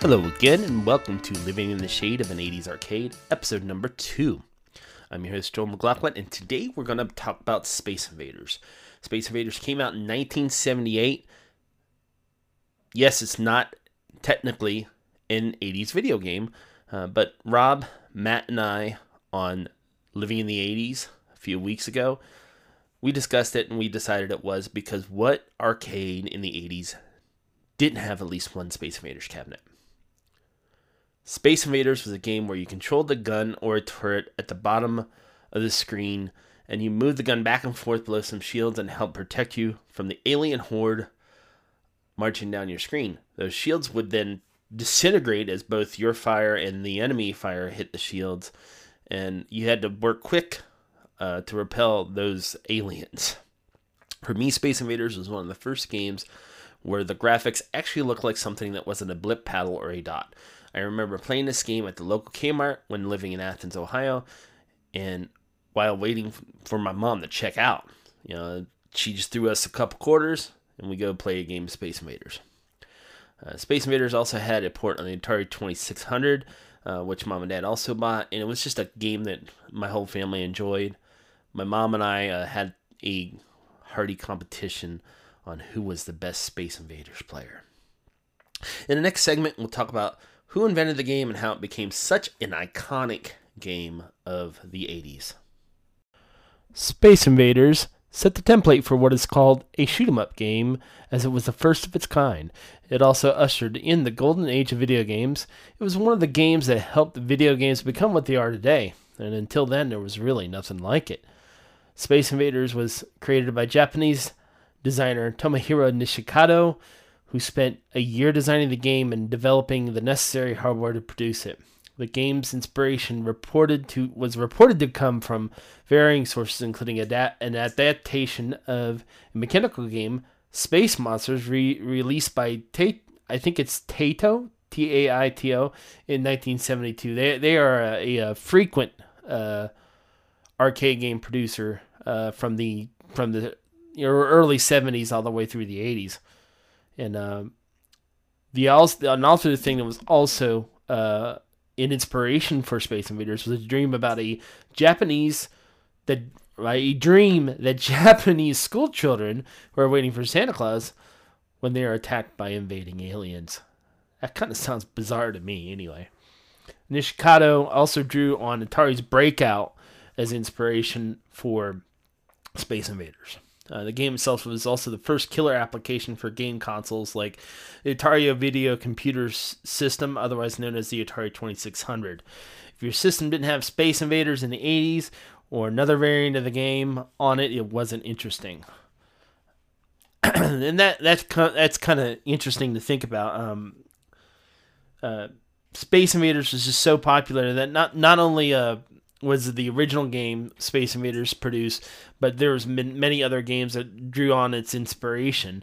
Hello again, and welcome to Living in the Shade of an 80s Arcade, episode number two. I'm your host, Joel McLaughlin, and today we're going to talk about Space Invaders. Space Invaders came out in 1978. Yes, it's not technically an 80s video game, uh, but Rob, Matt, and I on Living in the 80s a few weeks ago, we discussed it and we decided it was because what arcade in the 80s didn't have at least one Space Invaders cabinet? Space Invaders was a game where you controlled the gun or a turret at the bottom of the screen and you moved the gun back and forth below some shields and helped protect you from the alien horde marching down your screen. Those shields would then disintegrate as both your fire and the enemy fire hit the shields, and you had to work quick uh, to repel those aliens. For me, Space Invaders was one of the first games where the graphics actually looked like something that wasn't a blip paddle or a dot. I remember playing this game at the local Kmart when living in Athens, Ohio, and while waiting for my mom to check out, you know, she just threw us a couple quarters and we go play a game of Space Invaders. Uh, Space Invaders also had a port on the Atari 2600, uh, which mom and dad also bought, and it was just a game that my whole family enjoyed. My mom and I uh, had a hearty competition on who was the best Space Invaders player. In the next segment, we'll talk about who invented the game and how it became such an iconic game of the 80s. Space Invaders set the template for what is called a shoot 'em up game, as it was the first of its kind. It also ushered in the golden age of video games. It was one of the games that helped video games become what they are today, and until then, there was really nothing like it. Space Invaders was created by Japanese designer Tomohiro Nishikado, who spent a year designing the game and developing the necessary hardware to produce it. The game's inspiration reported to was reported to come from varying sources, including an adaptation of a mechanical game, Space Monsters, re- released by Tate. I think it's Taito, T A I T O, in 1972. They they are a, a frequent uh, arcade game producer uh, from the from the early 70s all the way through the 80s, and um, the also also thing that was also uh, an inspiration for Space Invaders was a dream about a Japanese that a dream that Japanese school children who are waiting for Santa Claus when they are attacked by invading aliens. That kind of sounds bizarre to me, anyway. Nishikado also drew on Atari's Breakout as inspiration for Space Invaders. Uh, the game itself was also the first killer application for game consoles like the Atari Video Computer System, otherwise known as the Atari 2600. If your system didn't have Space Invaders in the 80s or another variant of the game on it, it wasn't interesting. and that that's that's kind of interesting to think about. Um, uh, Space Invaders was just so popular that not not only uh, was the original game Space Invaders produced, but there was many other games that drew on its inspiration,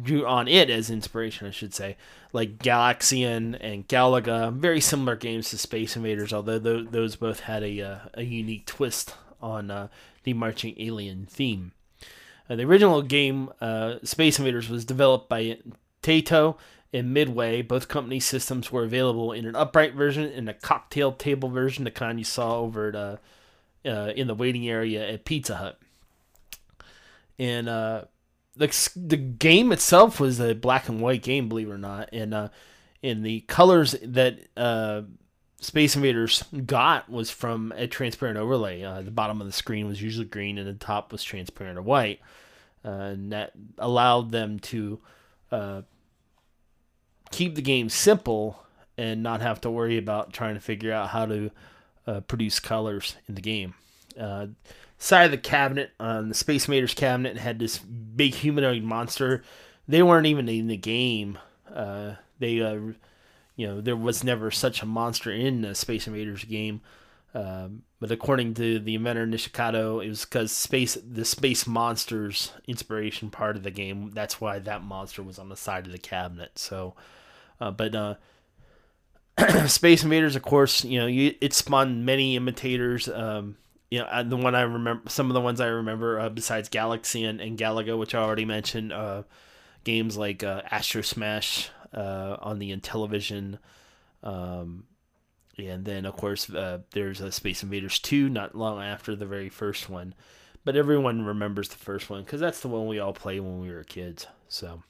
drew on it as inspiration, I should say, like Galaxian and Galaga, very similar games to Space Invaders, although those both had a uh, a unique twist on uh, the marching alien theme. Uh, the original game, uh, Space Invaders, was developed by Taito and Midway. Both company systems were available in an upright version and a cocktail table version, the kind you saw over at, uh, uh, in the waiting area at Pizza Hut. And uh, the the game itself was a black and white game, believe it or not, and uh, and the colors that uh, Space Invaders got was from a transparent overlay. Uh, the bottom of the screen was usually green, and the top was transparent or white, uh, and that allowed them to uh, keep the game simple and not have to worry about trying to figure out how to uh, produce colors in the game. Uh, side of the cabinet on the Space Invaders cabinet had this big humanoid monster. They weren't even in the game. Uh, they, uh, you know, there was never such a monster in the Space Invaders game. Um, but according to the inventor Nishikado, it was because space the space monsters inspiration part of the game. That's why that monster was on the side of the cabinet. So uh, but uh, Space Invaders, of course, you know, you, it spawned many imitators. Um, you know, the one I remember, some of the ones I remember, uh, besides Galaxian, and Galaga, which I already mentioned, uh, games like uh, Astro Smash uh, on the Intellivision. Um, and then, of course, uh, there's a Space Invaders 2 not long after the very first one. But everyone remembers the first one because that's the one we all played when we were kids. So,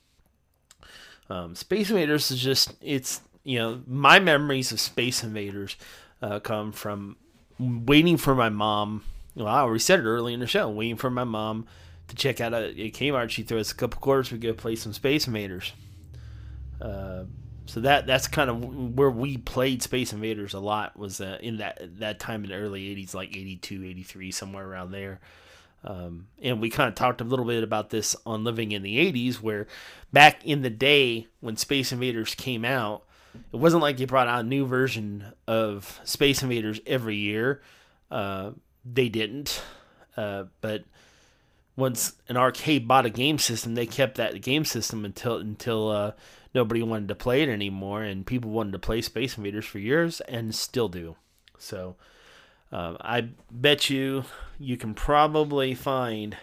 um, Space Invaders is just, it's, you know, my memories of Space Invaders uh, come from waiting for my mom. Well, I already said it early in the show, waiting for my mom to check out a, a Kmart. She throws a couple quarters, we go play some Space Invaders. Uh, so that that's kind of where we played Space Invaders a lot was uh, in that that time in the early 80s like 82 83 somewhere around there. Um, and we kind of talked a little bit about this on Living in the 80s where back in the day when Space Invaders came out it wasn't like you brought out a new version of Space Invaders every year. Uh, they didn't. Uh, but once an arcade bought a game system they kept that game system until until uh, nobody wanted to play it anymore, and people wanted to play Space Invaders for years and still do. So uh, I bet you you can probably find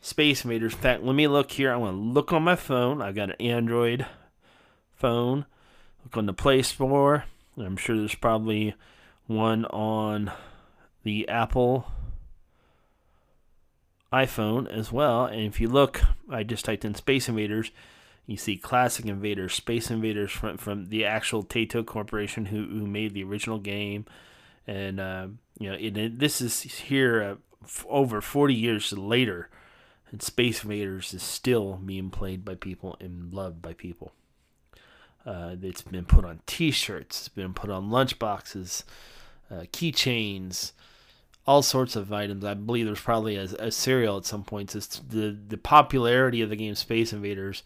Space Invaders. In fact, let me look here. I want to look on my phone. I've got an Android phone. Look on the Play Store. I'm sure there's probably one on the Apple iPhone as well. And if you look, I just typed in Space Invaders you see Classic Invaders, Space Invaders from from the actual Taito Corporation who who made the original game, and uh, you know it, this is here uh, f- over 40 years later, and Space Invaders is still being played by people and loved by people. Uh, it's been put on T-shirts, it's been put on lunchboxes, uh, keychains, all sorts of items. I believe there's probably a, a cereal at some points. It's the the popularity of the game Space Invaders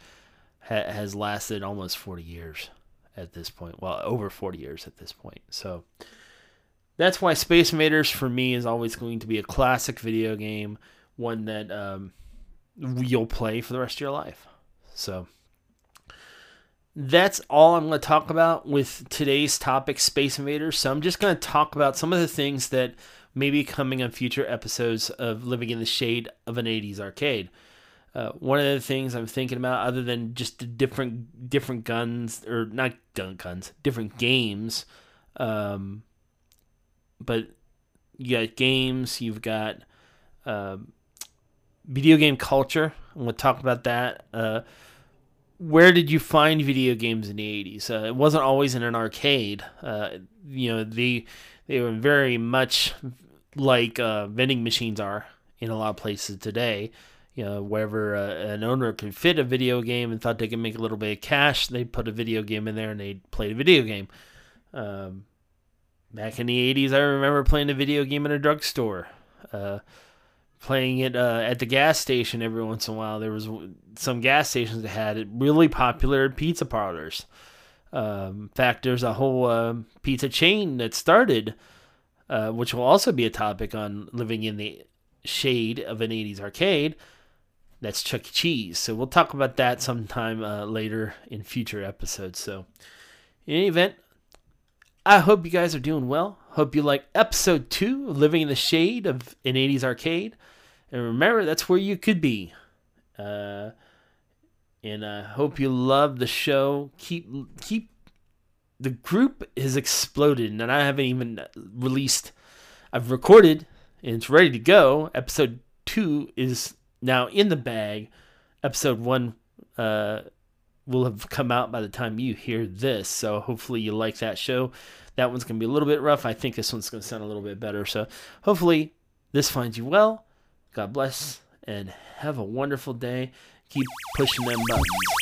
ha- has lasted almost 40 years at this point. Well, over 40 years at this point. So that's why Space Invaders for me is always going to be a classic video game, one that um, you'll play for the rest of your life. So that's all I'm going to talk about with today's topic, Space Invaders. So I'm just going to talk about some of the things that may be coming on future episodes of Living in the Shade of an 80s Arcade. Uh, one of the things I'm thinking about, other than just the different different guns or not gun guns, different games, um, but you got games, you've got uh, video game culture. I'm going to talk about that. Uh, where did you find video games in the 80s? Uh, it wasn't always in an arcade. Uh, you know, they they were very much like uh, vending machines are in a lot of places today you know, wherever uh, an owner could fit a video game and thought they could make a little bit of cash, they put a video game in there and they played a video game. Um, back in the 80s, I remember playing a video game in a drugstore. Uh, playing it uh, at the gas station every once in a while. There was some gas stations that had it really popular pizza parlors. Um, in fact, there's a whole uh, pizza chain that started, uh, which will also be a topic on living in the shade of an 80s arcade that's Chuck E. Cheese. So we'll talk about that sometime uh, later in future episodes. So, in any event, I hope you guys are doing well. Hope you like episode two of Living in the Shade of an 80s Arcade. And remember, that's where you could be. Uh, and I hope you love the show. Keep, keep, the group has exploded, and I haven't even released, I've recorded, and it's ready to go. Episode two is now, in the bag, episode one uh, will have come out by the time you hear this. So hopefully you like that show. That one's going to be a little bit rough. I think this one's going to sound a little bit better. So hopefully this finds you well. God bless and have a wonderful day. Keep pushing them buttons.